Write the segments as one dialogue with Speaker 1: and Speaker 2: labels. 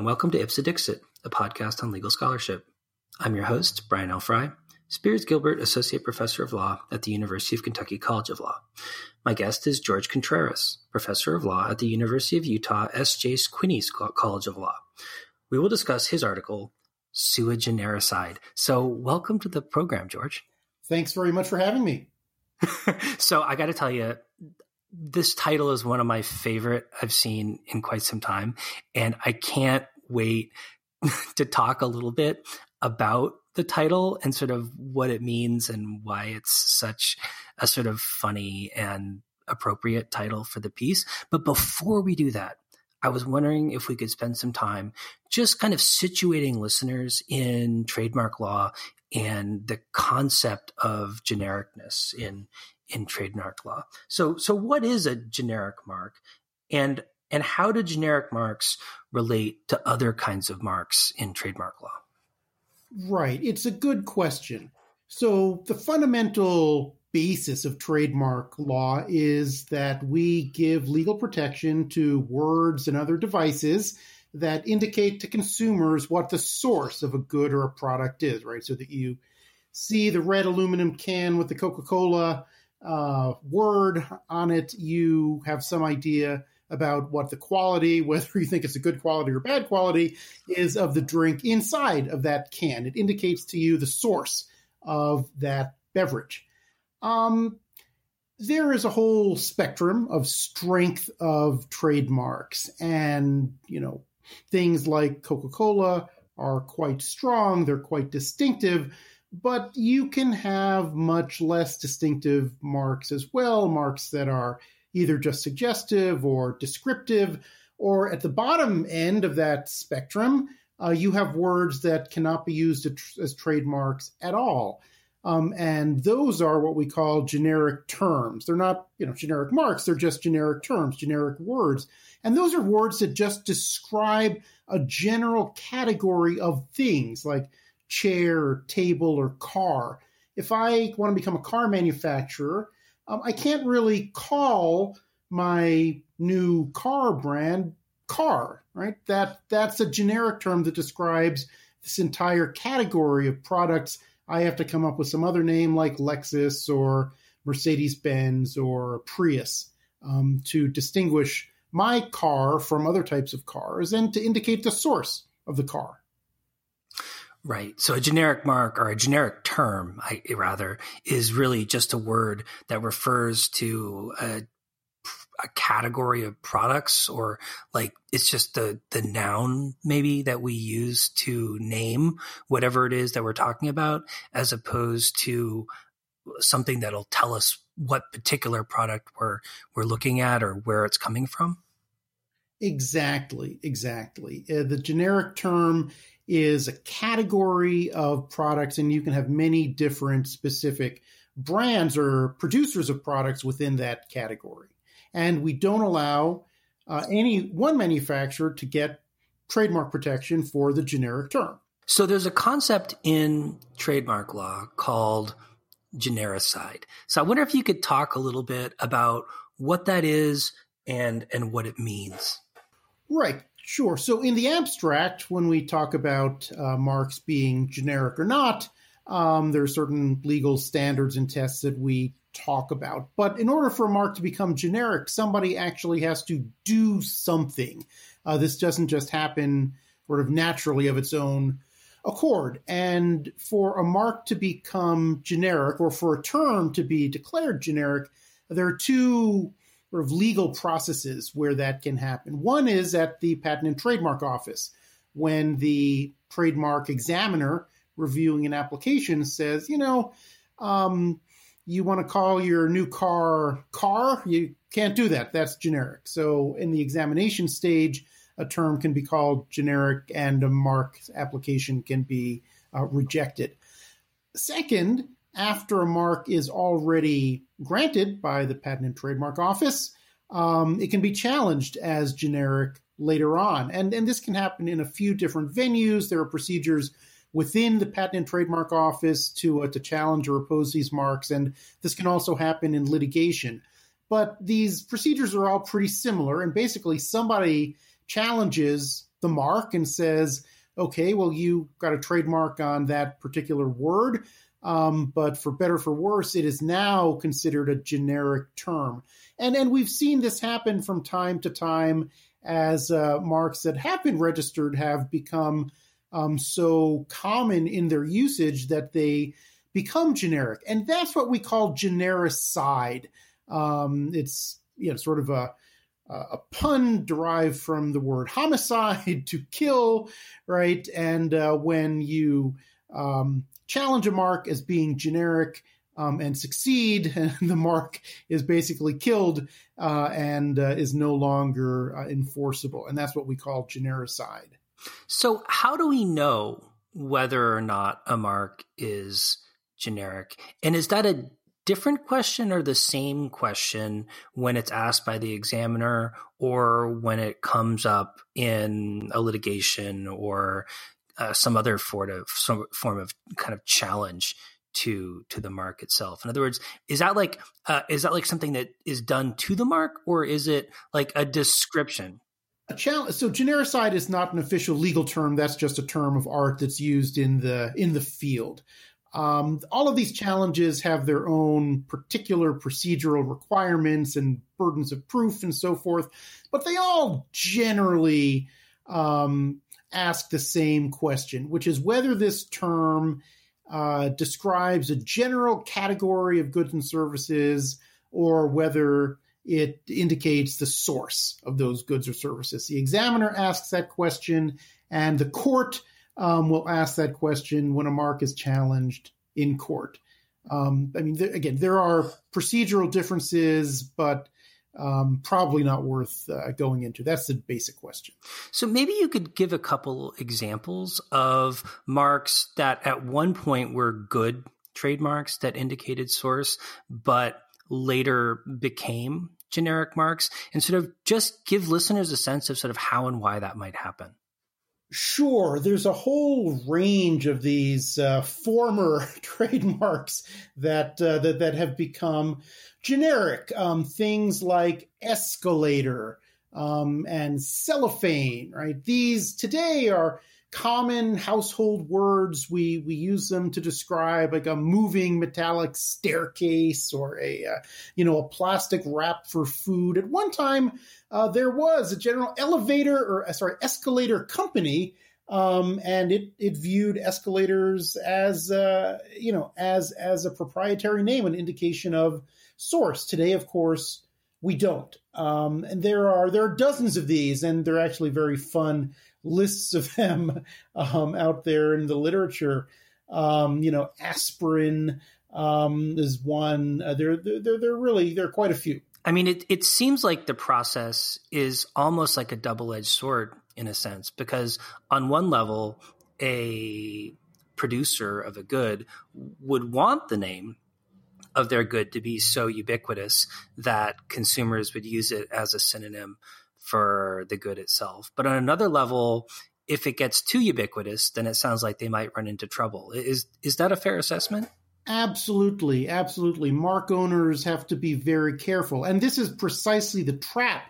Speaker 1: and welcome to Ipse Dixit, a podcast on legal scholarship. I'm your host, Brian L. Frye, Spears Gilbert Associate Professor of Law at the University of Kentucky College of Law. My guest is George Contreras, Professor of Law at the University of Utah S.J. Quinney College of Law. We will discuss his article, Sui Genericide. So, welcome to the program, George.
Speaker 2: Thanks very much for having me.
Speaker 1: so, I got to tell you, this title is one of my favorite I've seen in quite some time. And I can't wait to talk a little bit about the title and sort of what it means and why it's such a sort of funny and appropriate title for the piece. But before we do that, I was wondering if we could spend some time just kind of situating listeners in trademark law and the concept of genericness in in trademark law. So, so what is a generic mark, and and how do generic marks relate to other kinds of marks in trademark law?
Speaker 2: Right, it's a good question. So, the fundamental basis of trademark law is that we give legal protection to words and other devices that indicate to consumers what the source of a good or a product is, right? So that you see the red aluminum can with the Coca Cola uh, word on it, you have some idea about what the quality, whether you think it's a good quality or bad quality, is of the drink inside of that can. It indicates to you the source of that beverage. Um, there is a whole spectrum of strength of trademarks, and you know things like Coca-Cola are quite strong. They're quite distinctive but you can have much less distinctive marks as well, marks that are either just suggestive or descriptive, or at the bottom end of that spectrum, uh, you have words that cannot be used as trademarks at all. Um, and those are what we call generic terms. They're not, you know, generic marks. They're just generic terms, generic words. And those are words that just describe a general category of things, like chair or table or car. If I want to become a car manufacturer, um, I can't really call my new car brand car, right? That that's a generic term that describes this entire category of products. I have to come up with some other name like Lexus or Mercedes Benz or Prius um, to distinguish my car from other types of cars and to indicate the source of the car.
Speaker 1: Right. So a generic mark or a generic term, I, rather, is really just a word that refers to a, a category of products or like it's just the, the noun maybe that we use to name whatever it is that we're talking about as opposed to something that'll tell us what particular product we're, we're looking at or where it's coming from.
Speaker 2: Exactly, exactly. Uh, the generic term is a category of products, and you can have many different specific brands or producers of products within that category. And we don't allow uh, any one manufacturer to get trademark protection for the generic term.
Speaker 1: So there's a concept in trademark law called genericide. So I wonder if you could talk a little bit about what that is and and what it means.
Speaker 2: Right. Sure. So, in the abstract, when we talk about uh, marks being generic or not, um, there are certain legal standards and tests that we talk about. But in order for a mark to become generic, somebody actually has to do something. Uh, this doesn't just happen sort of naturally of its own accord. And for a mark to become generic or for a term to be declared generic, there are two sort of legal processes where that can happen. One is at the Patent and Trademark Office when the trademark examiner reviewing an application says, you know, um, you want to call your new car car, you can't do that. That's generic. So in the examination stage, a term can be called generic and a mark application can be uh, rejected. Second, after a mark is already granted by the Patent and Trademark Office, um, it can be challenged as generic later on. And, and this can happen in a few different venues. There are procedures within the Patent and Trademark Office to, uh, to challenge or oppose these marks. And this can also happen in litigation. But these procedures are all pretty similar. And basically, somebody challenges the mark and says, okay, well, you got a trademark on that particular word, um, but for better for worse, it is now considered a generic term. And, and we've seen this happen from time to time as uh, marks that have been registered have become um, so common in their usage that they become generic. And that's what we call genericide. Um, it's you know sort of a a pun derived from the word homicide to kill, right? And uh, when you um, challenge a mark as being generic um, and succeed, and the mark is basically killed uh, and uh, is no longer uh, enforceable. And that's what we call genericide.
Speaker 1: So, how do we know whether or not a mark is generic? And is that a different question or the same question when it's asked by the examiner or when it comes up in a litigation or uh, some other form of some form of kind of challenge to to the mark itself. In other words is that like uh, is that like something that is done to the mark or is it like a description?
Speaker 2: A challenge so genericide is not an official legal term. That's just a term of art that's used in the in the field. Um, all of these challenges have their own particular procedural requirements and burdens of proof and so forth, but they all generally um, ask the same question, which is whether this term uh, describes a general category of goods and services or whether it indicates the source of those goods or services. The examiner asks that question, and the court um, will ask that question when a mark is challenged in court. Um, I mean, th- again, there are procedural differences, but um, probably not worth uh, going into. That's the basic question.
Speaker 1: So maybe you could give a couple examples of marks that at one point were good trademarks that indicated source, but later became generic marks, and sort of just give listeners a sense of sort of how and why that might happen.
Speaker 2: Sure, there's a whole range of these uh, former trademarks that, uh, that that have become generic. Um, things like escalator um, and cellophane, right? These today are common household words. We we use them to describe like a moving metallic staircase or a uh, you know a plastic wrap for food. At one time, uh, there was a general elevator or uh, sorry escalator company. Um, and it, it viewed escalators as uh, you know as as a proprietary name, an indication of source. Today, of course, we don't. Um, and there are there are dozens of these, and they're actually very fun lists of them um, out there in the literature. Um, you know, aspirin um, is one. Uh, there, there, there really there are quite a few.
Speaker 1: I mean, it it seems like the process is almost like a double edged sword in a sense, because on one level, a producer of a good would want the name of their good to be so ubiquitous that consumers would use it as a synonym for the good itself. But on another level, if it gets too ubiquitous, then it sounds like they might run into trouble. Is is that a fair assessment?
Speaker 2: Absolutely, absolutely. Mark owners have to be very careful. And this is precisely the trap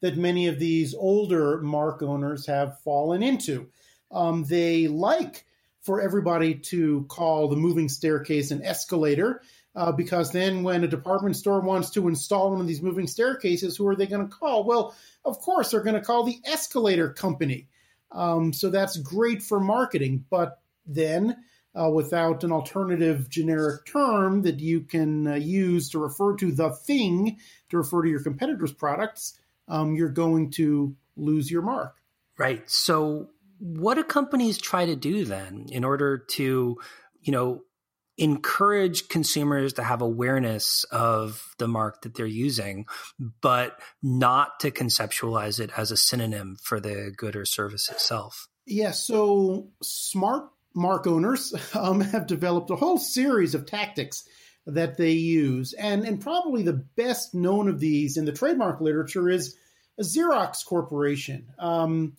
Speaker 2: that many of these older mark owners have fallen into. Um, they like for everybody to call the moving staircase an escalator uh, because then when a department store wants to install one of these moving staircases, who are they going to call? Well, of course, they're going to call the escalator company. Um, so that's great for marketing. But then, uh, without an alternative generic term that you can uh, use to refer to the thing, to refer to your competitor's products, um, you're going to lose your mark.
Speaker 1: Right. So, what do companies try to do then in order to, you know, encourage consumers to have awareness of the mark that they're using, but not to conceptualize it as a synonym for the good or service itself.
Speaker 2: Yeah, so smart mark owners um, have developed a whole series of tactics that they use. And, and probably the best known of these in the trademark literature is a Xerox Corporation. Um,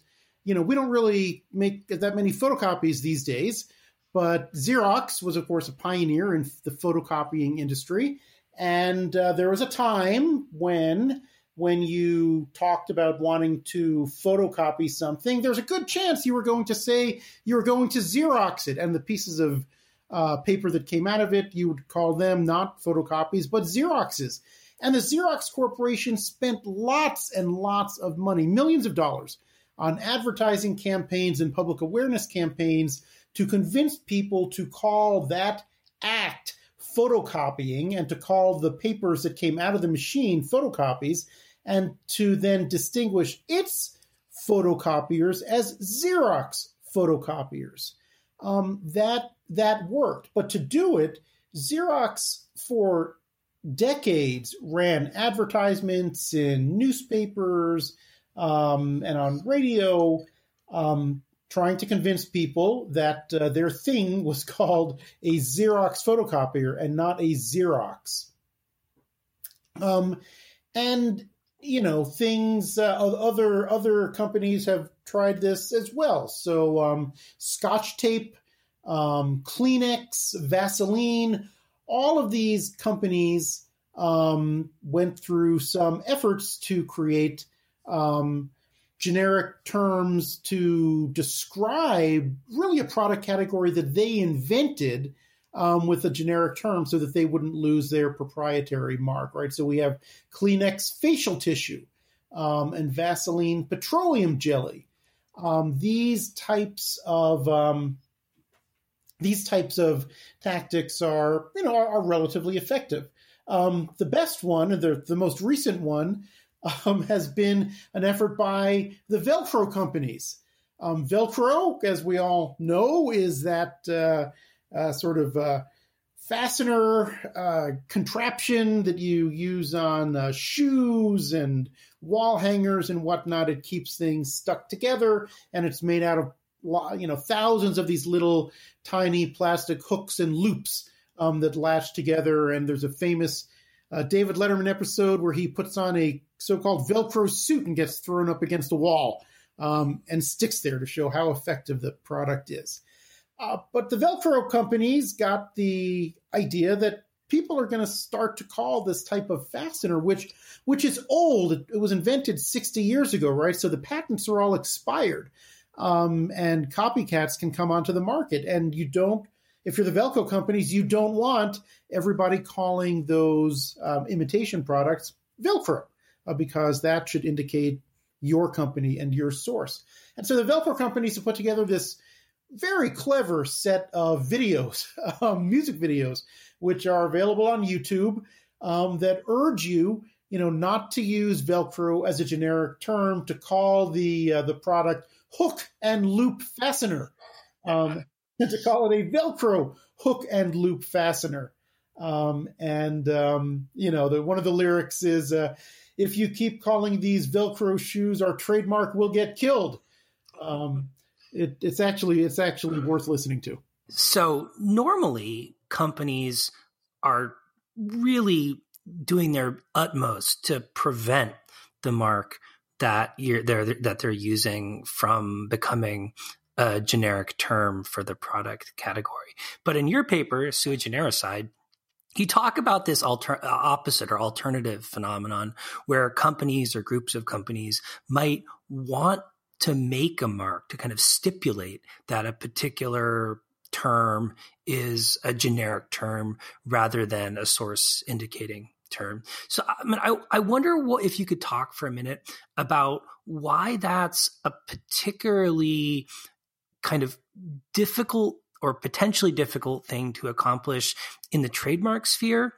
Speaker 2: you know, we don't really make that many photocopies these days, but Xerox was, of course, a pioneer in the photocopying industry. And uh, there was a time when when you talked about wanting to photocopy something, there's a good chance you were going to say you were going to Xerox it, and the pieces of uh, paper that came out of it, you would call them not photocopies, but Xeroxes. And the Xerox Corporation spent lots and lots of money, millions of dollars, on advertising campaigns and public awareness campaigns to convince people to call that act photocopying and to call the papers that came out of the machine photocopies and to then distinguish its photocopiers as Xerox photocopiers. Um, that that worked, but to do it, Xerox for decades ran advertisements in newspapers um, and on radio, um, trying to convince people that uh, their thing was called a Xerox photocopier and not a Xerox. Um, and you know things uh, other other companies have tried this as well so um, scotch tape um, kleenex vaseline all of these companies um, went through some efforts to create um, generic terms to describe really a product category that they invented um, with a generic term so that they wouldn't lose their proprietary mark, right? So we have Kleenex facial tissue um, and Vaseline petroleum jelly. Um, these types of um, these types of tactics are, you know, are, are relatively effective. Um, the best one, the, the most recent one, um, has been an effort by the Velcro companies. Velcro, as we all know, is that uh, uh, sort of uh, fastener uh, contraption that you use on uh, shoes and wall hangers and whatnot. It keeps things stuck together, and it's made out of you know thousands of these little tiny plastic hooks and loops um, that latch together. And there's a famous uh, David Letterman episode where he puts on a so-called Velcro suit and gets thrown up against a wall um, and sticks there to show how effective the product is. Uh, but the Velcro companies got the idea that people are going to start to call this type of fastener, which which is old. It, it, was invented 60 years ago, right? So the patents are all expired, um, and copycats can come onto the market. And you don't, if you're the Velcro companies, you don't want everybody calling those um, imitation products Velcro, uh, because that should indicate your company and your source. And so the Velcro companies have put together this very clever set of videos, um, music videos, which are available on YouTube um, that urge you, you know, not to use Velcro as a generic term, to call the uh, the product hook and loop fastener, um, to call it a Velcro hook and loop fastener. Um, and um, you know, the, one of the lyrics is, uh, "If you keep calling these Velcro shoes our trademark, will get killed." Um, it, it's actually it's actually worth listening to.
Speaker 1: So normally companies are really doing their utmost to prevent the mark that you're they're that they're using from becoming a generic term for the product category. But in your paper, sui genericide, you talk about this alter- uh, opposite or alternative phenomenon where companies or groups of companies might want to make a mark to kind of stipulate that a particular term is a generic term rather than a source indicating term. So I mean, I, I wonder what, if you could talk for a minute about why that's a particularly kind of difficult or potentially difficult thing to accomplish in the trademark sphere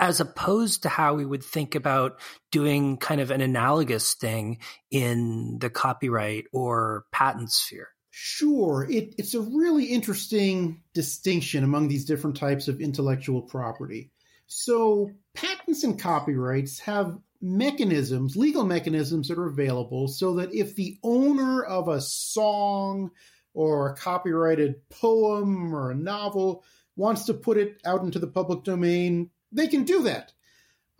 Speaker 1: as opposed to how we would think about doing kind of an analogous thing in the copyright or patent sphere?
Speaker 2: Sure. It, it's a really interesting distinction among these different types of intellectual property. So, patents and copyrights have mechanisms, legal mechanisms that are available so that if the owner of a song or a copyrighted poem or a novel wants to put it out into the public domain, they can do that.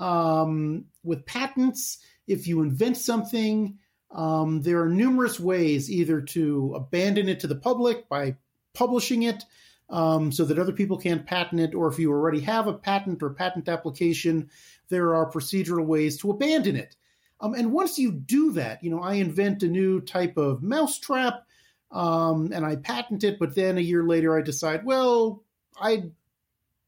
Speaker 2: Um, with patents, if you invent something, um, there are numerous ways either to abandon it to the public by publishing it um, so that other people can't patent it, or if you already have a patent or patent application, there are procedural ways to abandon it. Um, and once you do that, you know, I invent a new type of mousetrap um, and I patent it, but then a year later I decide, well, I'd,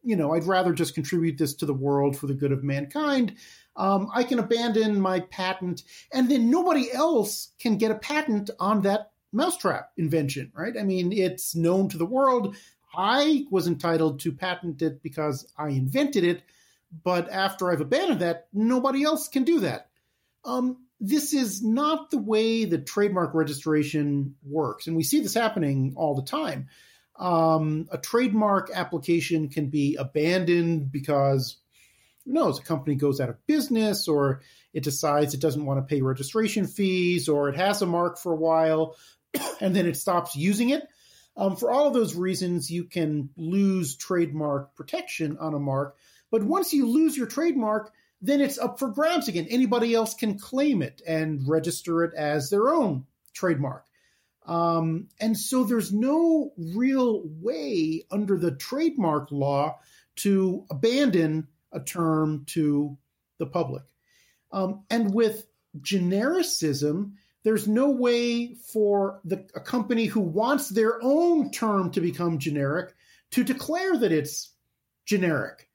Speaker 2: you know, I'd rather just contribute this to the world for the good of mankind. Um, I can abandon my patent, and then nobody else can get a patent on that mousetrap invention, right? I mean, it's known to the world. I was entitled to patent it because I invented it, but after I've abandoned that, nobody else can do that. Um, this is not the way the trademark registration works, and we see this happening all the time. Um, a trademark application can be abandoned because who knows a company goes out of business or it decides it doesn't want to pay registration fees or it has a mark for a while and then it stops using it. Um, for all of those reasons you can lose trademark protection on a mark. But once you lose your trademark then it's up for grabs again. Anybody else can claim it and register it as their own trademark. Um, and so there's no real way under the trademark law to abandon a term to the public. Um, and with genericism, there's no way for the, a company who wants their own term to become generic to declare that it's generic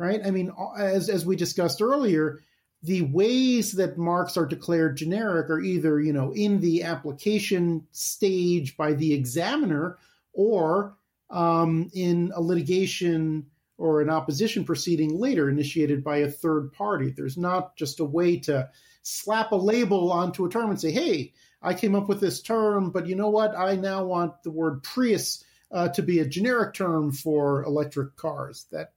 Speaker 2: right? I mean, as as we discussed earlier, the ways that marks are declared generic are either you know in the application stage by the examiner or um, in a litigation or an opposition proceeding later initiated by a third party. There's not just a way to slap a label onto a term and say, hey, I came up with this term, but you know what? I now want the word Prius uh, to be a generic term for electric cars. That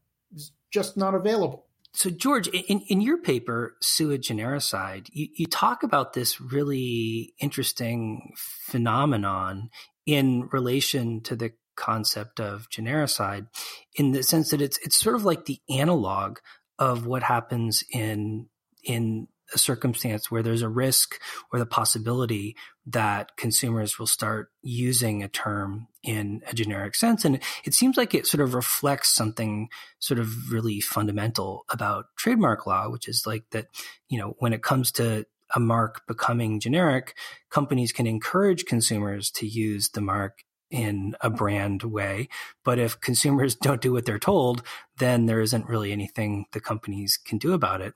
Speaker 2: just not available.
Speaker 1: So, George, in, in your paper, Sui Genericide, you, you talk about this really interesting phenomenon in relation to the concept of genericide in the sense that it's it's sort of like the analog of what happens in in a circumstance where there's a risk or the possibility that consumers will start using a term in a generic sense. And it seems like it sort of reflects something sort of really fundamental about trademark law, which is like that, you know, when it comes to a mark becoming generic, companies can encourage consumers to use the mark in a brand way. But if consumers don't do what they're told, then there isn't really anything the companies can do about it.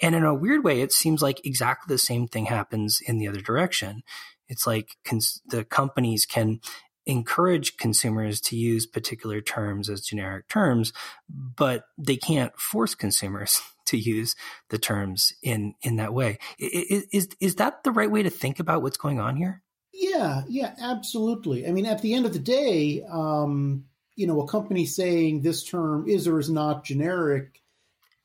Speaker 1: And in a weird way, it seems like exactly the same thing happens in the other direction. It's like cons- the companies can encourage consumers to use particular terms as generic terms, but they can't force consumers to use the terms in in that way. Is, is is that the right way to think about what's going on here?
Speaker 2: Yeah, yeah, absolutely. I mean, at the end of the day, um, you know, a company saying this term is or is not generic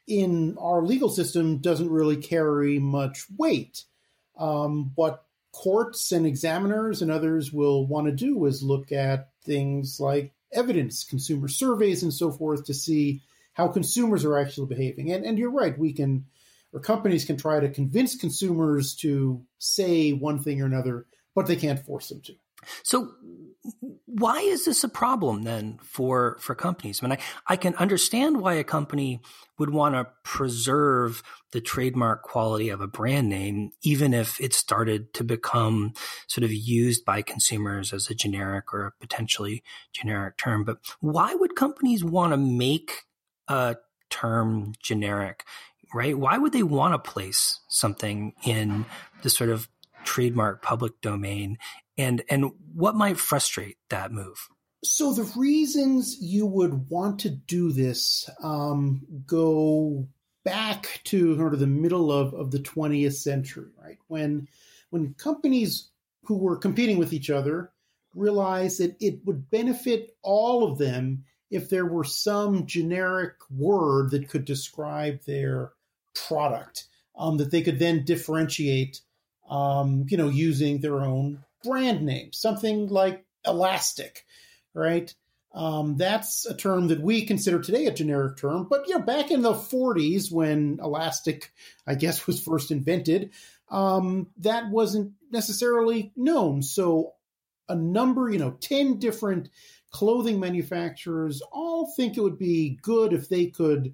Speaker 2: in our legal system doesn't really carry much weight. Um, what courts and examiners and others will want to do is look at things like evidence, consumer surveys, and so forth to see how consumers are actually behaving. And, and you're right, we can, or companies can try to convince consumers to say one thing or another but they can't force them to.
Speaker 1: So why is this a problem then for for companies? I mean, I, I can understand why a company would want to preserve the trademark quality of a brand name, even if it started to become sort of used by consumers as a generic or a potentially generic term. But why would companies want to make a term generic? Right? Why would they want to place something in the sort of trademark public domain and and what might frustrate that move?
Speaker 2: So the reasons you would want to do this um, go back to sort of the middle of, of the 20th century right? When when companies who were competing with each other realized that it would benefit all of them if there were some generic word that could describe their product um, that they could then differentiate um, you know, using their own brand name, something like elastic, right? Um, that's a term that we consider today a generic term, but you know, back in the 40s when elastic, I guess, was first invented, um, that wasn't necessarily known. So, a number, you know, 10 different clothing manufacturers all think it would be good if they could,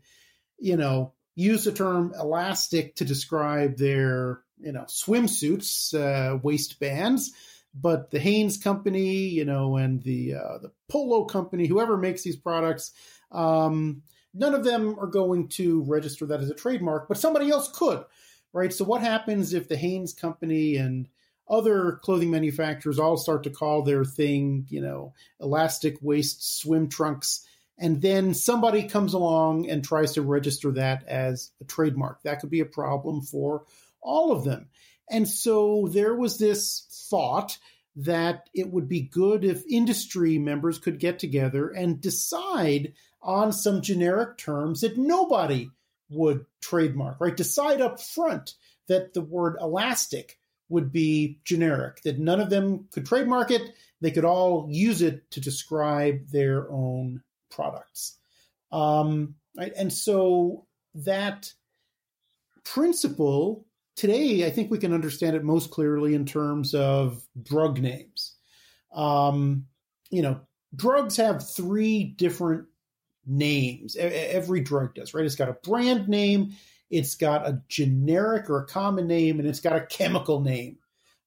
Speaker 2: you know, use the term elastic to describe their you know, swimsuits, uh, waistbands. But the Hanes company, you know, and the uh, the Polo company, whoever makes these products, um, none of them are going to register that as a trademark, but somebody else could, right? So what happens if the Hanes company and other clothing manufacturers all start to call their thing, you know, elastic waist swim trunks? and then somebody comes along and tries to register that as a trademark. That could be a problem for all of them. And so there was this thought that it would be good if industry members could get together and decide on some generic terms that nobody would trademark, right? Decide up front that the word elastic would be generic, that none of them could trademark it. They could all use it to describe their own products. Um, right? And so that principle today, I think we can understand it most clearly in terms of drug names. Um, you know, drugs have three different names. Every drug does, right? It's got a brand name, it's got a generic or a common name, and it's got a chemical name.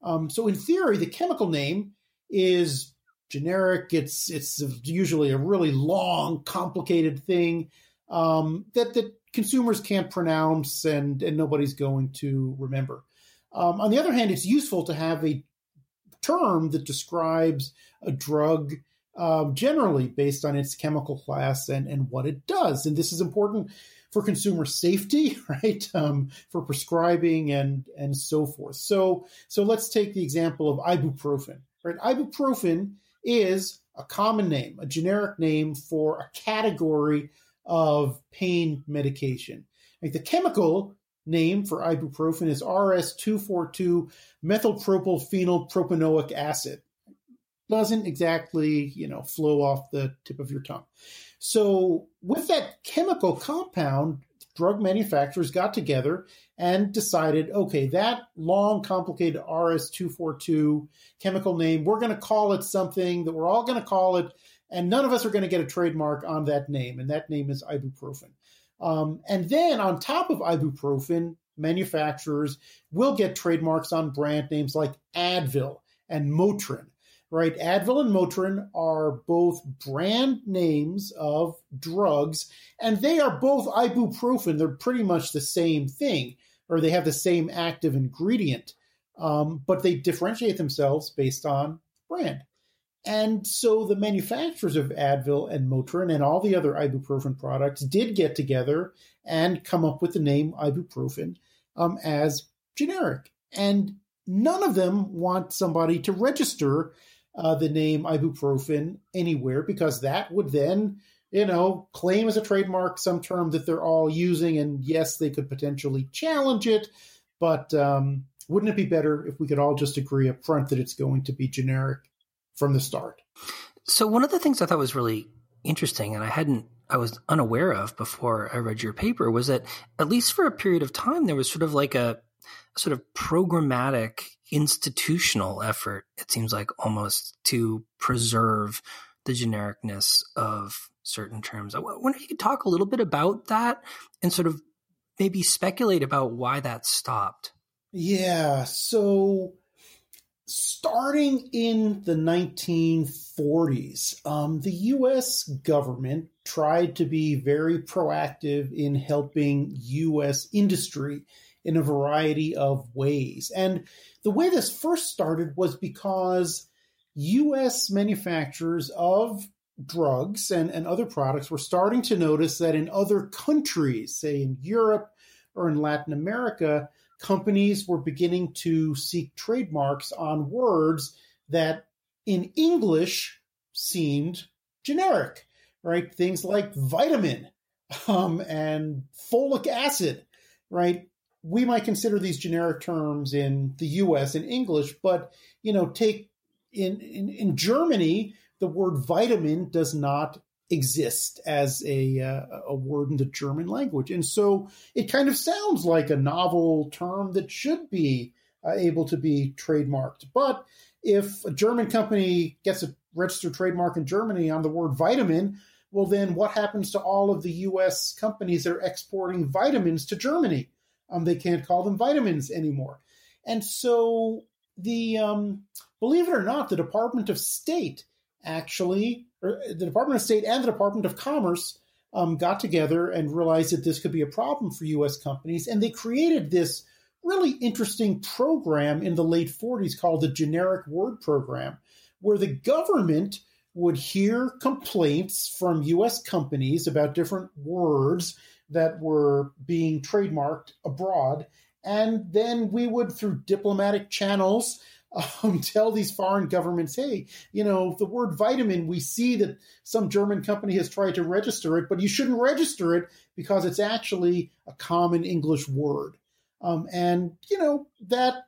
Speaker 2: Um, so, in theory, the chemical name is generic. It's it's usually a really long, complicated thing um, that that consumers can't pronounce and and nobody's going to remember. Um, on the other hand, it's useful to have a term that describes a drug uh, generally based on its chemical class and and what it does. And this is important for consumer safety, right? Um, for prescribing and and so forth. So so let's take the example of ibuprofen. Right, ibuprofen is a common name, a generic name for a category of pain medication. Like the chemical name for ibuprofen is RS242 methylpropylphenylpropanoic acid. Doesn't exactly, you know, flow off the tip of your tongue. So with that chemical compound, drug manufacturers got together and decided, okay, that long, complicated RS242 chemical name, we're going to call it something that we're all going to call it, and none of us are going to get a trademark on that name, and that name is ibuprofen. Um, and then on top of ibuprofen, manufacturers will get trademarks on brand names like Advil and Motrin right? Advil and Motrin are both brand names of drugs, and they are both ibuprofen. They're pretty much the same thing, or they have the same active ingredient, um, but they differentiate themselves based on brand. And so the manufacturers of Advil and Motrin and all the other ibuprofen products did get together and come up with the name ibuprofen um, as generic. And none of them want somebody to register uh, the name ibuprofen anywhere because that would then, you know, claim as a trademark some term that they're all using. And yes, they could potentially challenge it, but um, wouldn't it be better if we could all just agree up front that it's going to be generic from the start?
Speaker 1: So, one of the things I thought was really interesting, and I hadn't I was unaware of before I read your paper was that at least for a period of time there was sort of like a sort of programmatic institutional effort, it seems like almost to preserve the genericness of certain terms. I wonder if you could talk a little bit about that and sort of maybe speculate about why that stopped.
Speaker 2: Yeah. So starting in the 1940s, um, the US government tried to be very proactive in helping US industry in a variety of ways. And the way this first started was because US manufacturers of drugs and, and other products were starting to notice that in other countries, say in Europe or in Latin America, companies were beginning to seek trademarks on words that in English seemed generic, right? Things like vitamin um, and folic acid, right? we might consider these generic terms in the US in English, but you know, take in, in, in Germany, the word vitamin does not exist as a uh, a word in the German language, and so it kind of sounds like a novel term that should be uh, able to be trademarked. But if a German company gets a registered trademark in Germany on the word vitamin, well, then what happens to all of the U.S. companies that are exporting vitamins to Germany? Um, they can't call them vitamins anymore. And so the um, believe it or not, the Department of State actually, or the Department of State and the Department of Commerce um, got together and realized that this could be a problem for U.S. companies, and they created this really interesting program in the late 40s called the Generic Word Program, where the government would hear complaints from U.S. companies about different words that were being trademarked abroad. And then we would, through diplomatic channels, um, tell these foreign governments, hey, you know, the word vitamin, we see that some German company has tried to register it, but you shouldn't register it because it's actually a common English word. Um, and, you know, that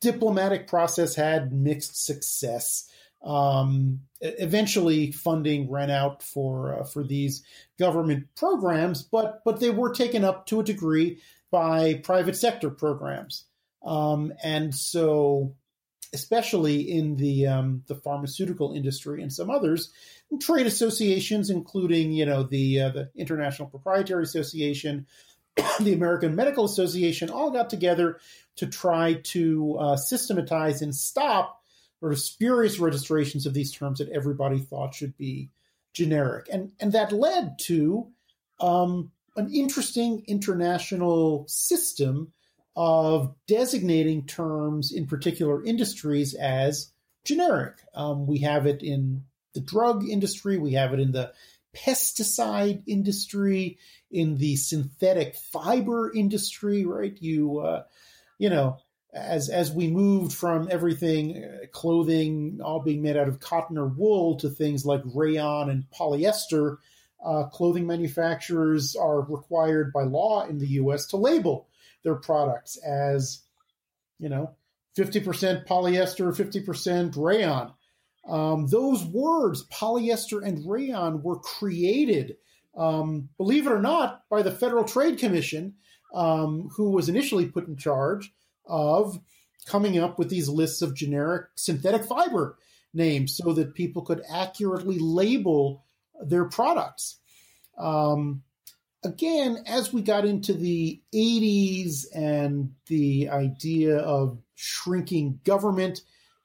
Speaker 2: diplomatic process had mixed success. Um, eventually, funding ran out for uh, for these government programs, but but they were taken up to a degree by private sector programs, um, and so especially in the um, the pharmaceutical industry and some others, trade associations, including you know the uh, the International Proprietary Association, the American Medical Association, all got together to try to uh, systematize and stop sort of spurious registrations of these terms that everybody thought should be generic. And, and that led to um, an interesting international system of designating terms in particular industries as generic. Um, we have it in the drug industry, we have it in the pesticide industry, in the synthetic fiber industry, right? You, uh, you know, as as we moved from everything uh, clothing all being made out of cotton or wool to things like rayon and polyester uh, clothing manufacturers are required by law in the US to label their products as you know 50% polyester 50% rayon um, those words polyester and rayon were created um, believe it or not by the federal trade commission um, who was initially put in charge of coming up with these lists of generic synthetic fiber names so that people could accurately label their products. Um, again, as we got into the 80s and the idea of shrinking government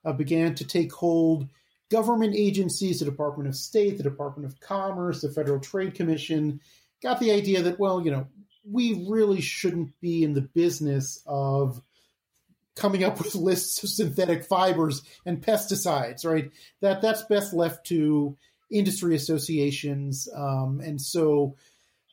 Speaker 2: uh, began to take hold, government agencies, the Department of State, the Department of Commerce, the Federal Trade Commission, got the idea that, well, you know, we really shouldn't be in the business of coming up with lists of synthetic fibers and pesticides, right? That that's best left to industry associations, um, and so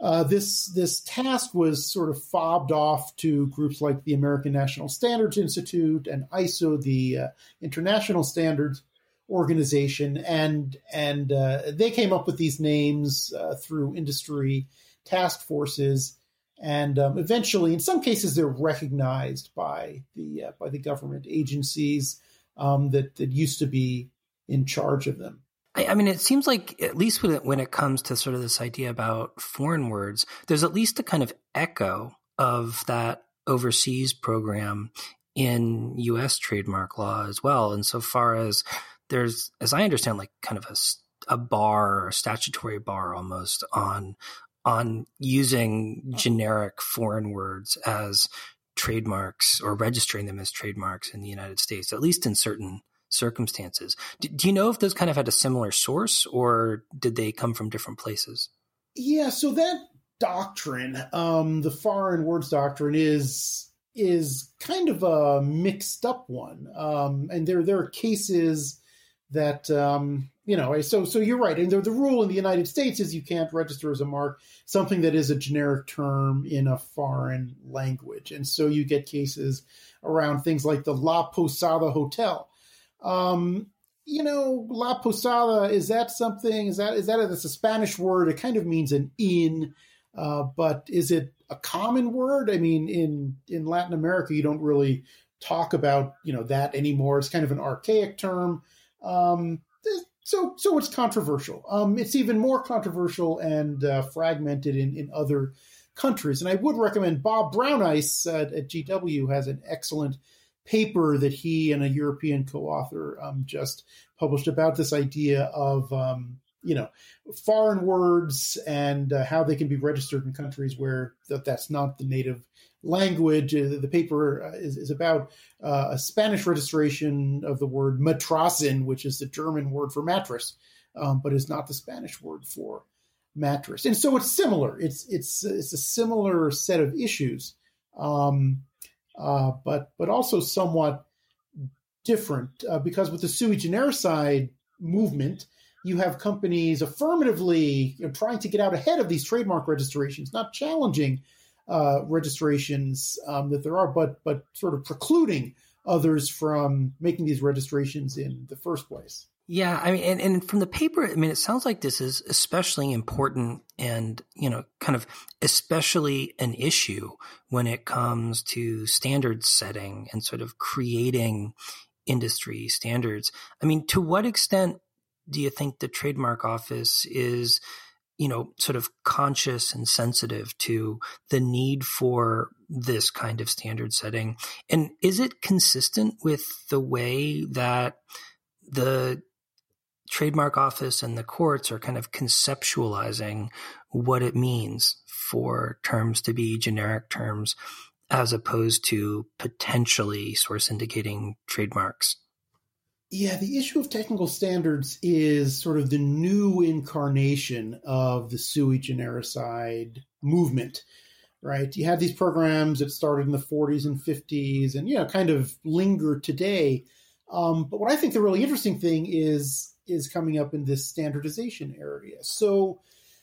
Speaker 2: uh, this this task was sort of fobbed off to groups like the American National Standards Institute and ISO, the uh, International Standards Organization, and and uh, they came up with these names uh, through industry task forces and um, eventually, in some cases, they're recognized by the uh, by the government agencies um, that that used to be in charge of them.
Speaker 1: I, I mean, it seems like at least when it, when it comes to sort of this idea about foreign words, there's at least a kind of echo of that overseas program in U.S. trademark law as well. And so far as there's, as I understand, like kind of a, a bar or a statutory bar almost on on using generic foreign words as trademarks or registering them as trademarks in the United States, at least in certain circumstances. Do, do, you know if those kind of had a similar source or did they come from different places?
Speaker 2: Yeah, so that doctrine, um, the foreign words doctrine, is is kind of a mixed up one, um, and there there are cases that um, you know, so so you're right. And the, the rule in the United States is you can't register as a mark something that is a generic term in a foreign language. And so you get cases around things like the La Posada Hotel. Um, you know, La Posada is that something? Is that is that that's a Spanish word? It kind of means an inn, uh, but is it a common word? I mean, in in Latin America, you don't really talk about you know that anymore. It's kind of an archaic term. Um, so so it's controversial. Um, it's even more controversial and uh, fragmented in, in other countries. And I would recommend Bob Brauneis uh, at GW has an excellent paper that he and a European co-author um, just published about this idea of um, you know foreign words and uh, how they can be registered in countries where that, that's not the native language. Uh, the paper uh, is, is about uh, a Spanish registration of the word Matratzen, which is the German word for mattress, um, but is not the Spanish word for mattress. And so it's similar. It's it's it's a similar set of issues, um, uh, but but also somewhat different uh, because with the sui genericide movement, you have companies affirmatively you know, trying to get out ahead of these trademark registrations, not challenging uh, registrations um, that there are, but but sort of precluding others from making these registrations in the first place.
Speaker 1: Yeah, I mean, and, and from the paper, I mean, it sounds like this is especially important and, you know, kind of especially an issue when it comes to standard setting and sort of creating industry standards. I mean, to what extent do you think the trademark office is, you know, sort of conscious and sensitive to the need for this kind of standard setting? And is it consistent with the way that the trademark office and the courts are kind of conceptualizing what it means for terms to be generic terms as opposed to potentially source indicating trademarks?
Speaker 2: Yeah, the issue of technical standards is sort of the new incarnation of the sui genericide movement, right? You have these programs that started in the 40s and 50s and, you know, kind of linger today. Um, but what I think the really interesting thing is is coming up in this standardization area. So,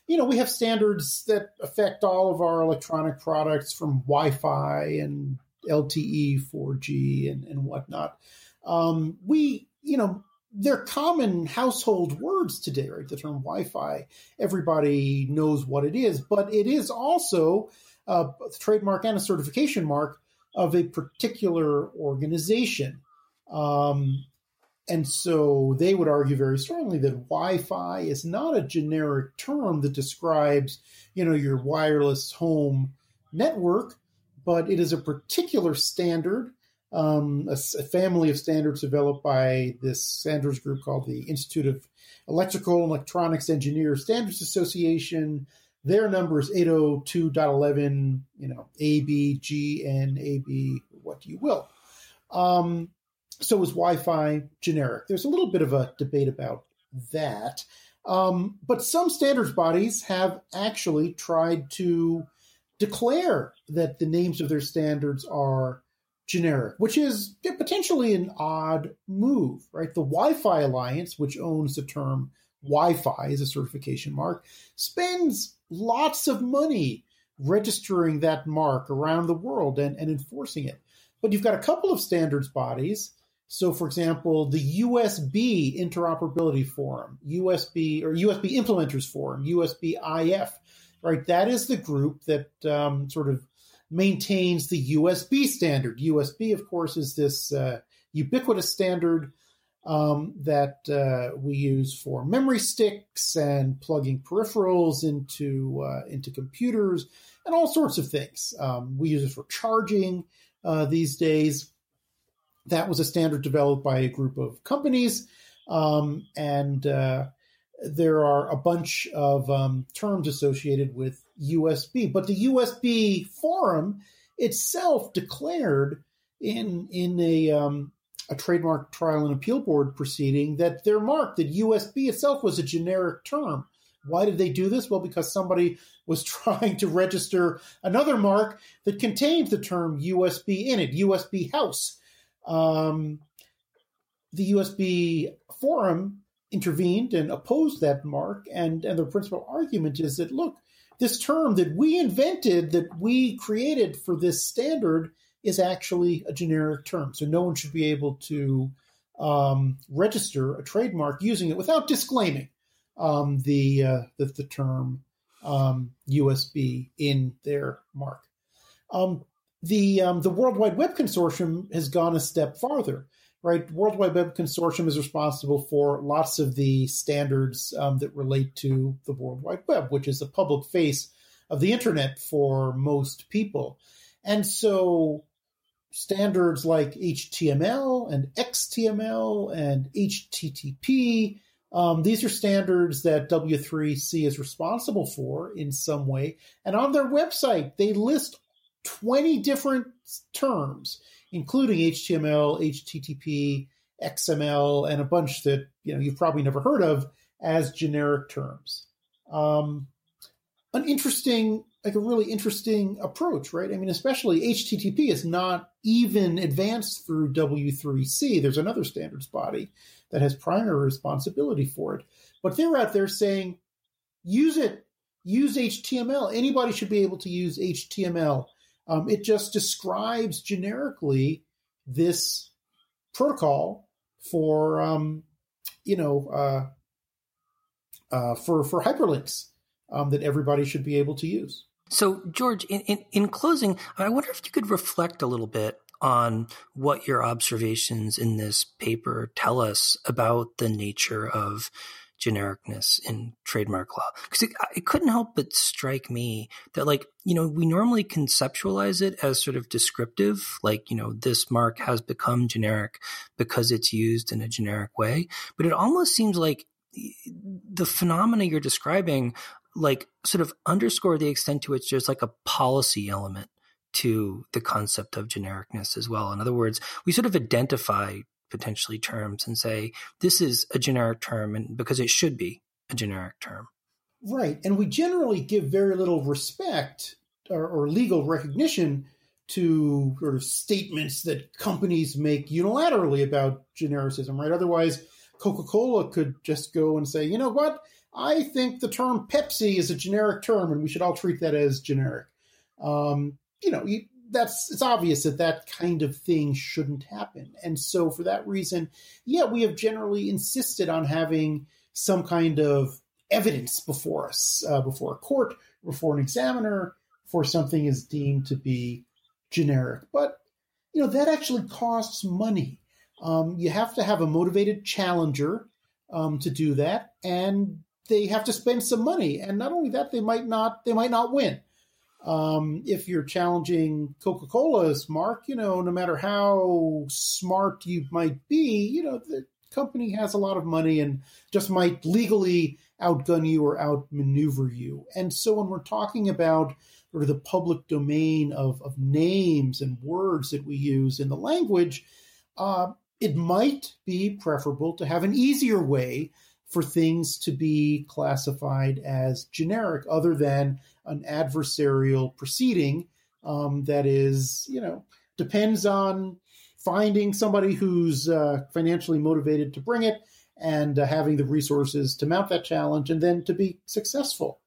Speaker 2: you know, we have standards that affect all of our electronic products from Wi Fi and LTE, 4G, and, and whatnot. Um, we you know, they're common household words today, right? The term Wi Fi, everybody knows what it is, but it is also a trademark and a certification mark of a particular organization. Um, and so they would argue very strongly that Wi-Fi is not a generic term that describes, you know, your wireless home network, but it is a particular standard um, a, a, family of standards developed by this standards group called the Institute of Electrical and Electronics Engineers Standards Association. Their number is 802.11, you know, A, B, G, N, A, B, what you will. Um, so is Wi Fi generic. There's a little bit of a debate about that. Um, but some standards bodies have actually tried to declare that the names of their standards are generic, which is potentially an odd move, right? The Wi Fi Alliance, which owns the term Wi Fi as a certification mark, spends lots of money registering that mark around the world and, and enforcing it. But you've got a couple of standards bodies. So, for example, the USB Interoperability Forum, USB or USB Implementers Forum, USB IF, right? That is the group that um, sort of maintains the USB standard. USB, of course, is this uh, ubiquitous standard um, that uh, we use for memory sticks and plugging peripherals into uh, into computers and all sorts of things. Um, we use it for charging uh, these days. That was a standard developed by a group of companies, um, and uh, there are a bunch of um, terms associated with USB. But the USB forum itself declared in in a um, a trademark trial and appeal board proceeding that their mark that USB itself was a generic term. Why did they do this? Well, because somebody was trying to register another mark that contained the term USB in it, USB house. Um, the USB forum intervened and opposed that mark, and, and the principal argument is that look, this term that we invented, that we created for this standard, is actually a generic term. So no one should be able to um, register a trademark using it without disclaiming um, the, uh, the, the term um, USB in their mark. The um, the World Wide Web Consortium has gone a step farther right? World Wide Web Consortium is responsible for lots of the standards um, that relate to the World Wide Web, which is the public face of the internet for most people. And so standards like HTML and XHTML and HTTP, um, these are standards that W3C is responsible for in some way. And on their website, they list 20 different terms, including HTML, HTTP, XML, and a bunch that you know you've probably never heard of as generic terms. Um, an interesting, like a really interesting approach, right? I mean, especially HTTP is not even advanced through W3C. There's another standards body that has primary responsibility for it. But they're out there saying, use it, use HTML. Anybody should be able to use HTML. Um, it just describes generically this protocol for, um, you know, uh, uh, for for hyperlinks um, that everybody should be able to use.
Speaker 1: So, George, in, in, in closing, I wonder if you could reflect a little bit on what your observations in this paper tell us about the nature of genericness in trademark law because it, it, couldn't help but strike me that like you know we normally conceptualize it as sort of descriptive like you know this mark has become generic because it's used in a generic way but it almost seems like the phenomena you're describing like sort of underscore the extent to which there's like a policy element to the concept of genericness as well. In other words, we sort of identify potentially terms and say this is a generic term and because it should be a generic term.
Speaker 2: Right. And we generally give very little respect or, or legal recognition to sort of statements that companies make unilaterally about genericism, right? Otherwise, Coca Cola could just go and say, you know what? I think the term Pepsi is a generic term and we should all treat that as generic. Um, you know, you, that's it's obvious that that kind of thing shouldn't happen. And so, for that reason, yeah, we have generally insisted on having some kind of evidence before us, uh, before a court, before an examiner, for something is deemed to be generic. But you know that actually costs money. Um, you have to have a motivated challenger um, to do that, and they have to spend some money. And not only that, they might not they might not win. Um, if you're challenging Coca Cola's mark, you know, no matter how smart you might be, you know, the company has a lot of money and just might legally outgun you or outmaneuver you. And so when we're talking about sort of the public domain of, of names and words that we use in the language, uh, it might be preferable to have an easier way for things to be classified as generic other than an adversarial proceeding um, that is, you know, depends on finding somebody who's uh, financially motivated to bring it and uh, having the resources to mount that challenge and then to be successful.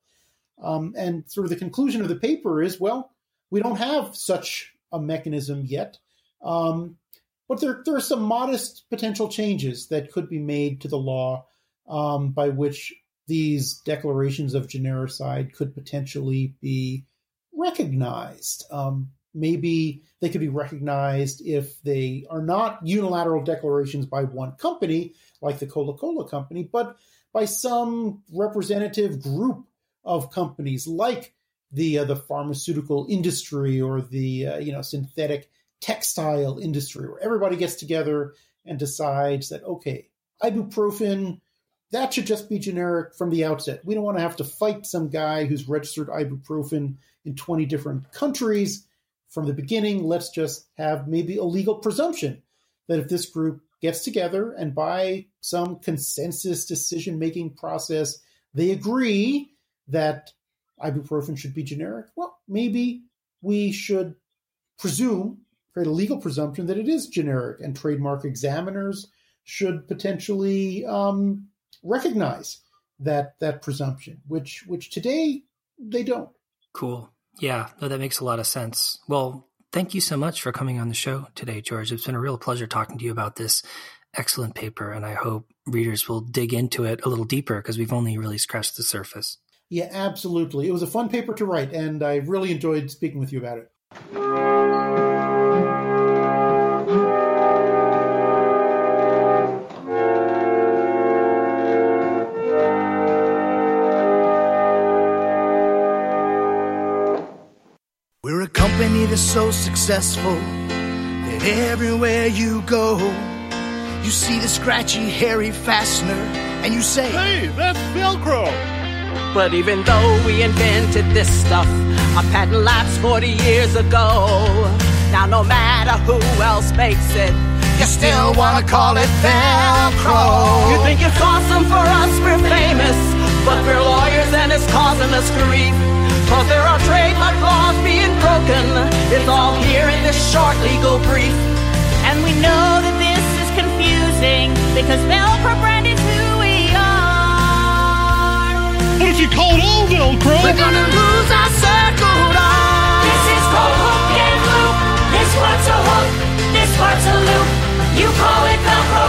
Speaker 2: Um, and sort of the conclusion of the paper is well, we don't have such a mechanism yet. Um, but there, there are some modest potential changes that could be made to the law um, by which these declarations of genericide could potentially be recognized. Um, maybe they could be recognized if they are not unilateral declarations by one company, like the Coca Cola Company, but by some representative group of companies, like the uh, the pharmaceutical industry or the uh, you know synthetic textile industry, where everybody gets together and decides that okay, ibuprofen that should just be generic from the outset. We don't want to have to fight some guy who's registered ibuprofen in 20 different countries from the beginning. Let's just have maybe a legal presumption that if this group gets together and by some consensus decision making process, they agree that ibuprofen should be generic, well, maybe we should presume, create a legal presumption that it is generic, and trademark examiners should potentially um, recognize that that presumption, which which today they don't.
Speaker 1: Cool. Yeah, no, that makes a lot of sense. Well, thank you so much for coming on the show today, George. It's been a real pleasure talking to you about this excellent paper, and I hope readers will dig into it a little deeper because we've only really scratched the surface.
Speaker 2: Yeah, absolutely. It was a fun paper to write, and I really enjoyed speaking with you about it.
Speaker 3: Company that's so successful that everywhere you go, you see the scratchy, hairy fastener, and you say,
Speaker 4: Hey, that's Velcro! But even though we invented this stuff, our patent lapsed 40 years ago. Now no matter who else makes it,
Speaker 3: you still wanna call it Velcro.
Speaker 4: You think it's awesome for us, we're famous, but we're lawyers and it's causing us grief. Cause there are trademark laws being broken. It's all here in this short legal brief.
Speaker 5: And we know that this is confusing because Velcro brand is who we are.
Speaker 6: But if you call it all Velcro,
Speaker 3: we're gonna lose our circle
Speaker 5: This is called hook and loop. This part's a hook, this part's a loop. You call it Velcro,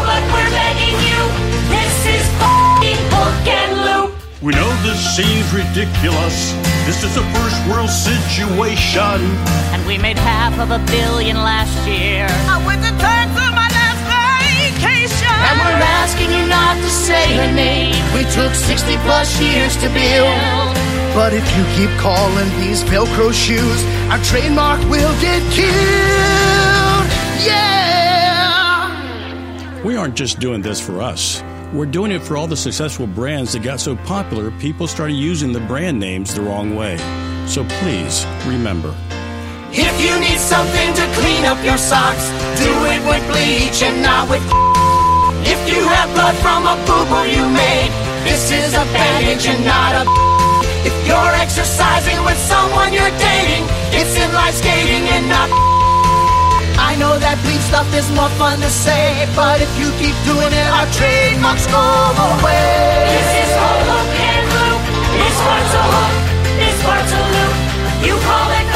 Speaker 6: seems ridiculous. This is a first world situation.
Speaker 5: And we made half of a billion last year.
Speaker 4: I went to Turks on my last vacation.
Speaker 3: And we're asking you not to say her name. We took 60 plus years to build. But if you keep calling these Velcro shoes, our trademark will get killed. Yeah!
Speaker 7: We aren't just doing this for us. We're doing it for all the successful brands that got so popular, people started using the brand names the wrong way. So please remember.
Speaker 3: If you need something to clean up your socks, do it with bleach and not with. If you have blood from a boo boo you made, this is a bandage and not a. If you're exercising with someone you're dating, it's inline skating and not. I know that bleep stuff is more fun to say, but if you keep doing it, our trademarks go away. This
Speaker 5: is a hook and loop. This part's a hook. This part's a loop. You call it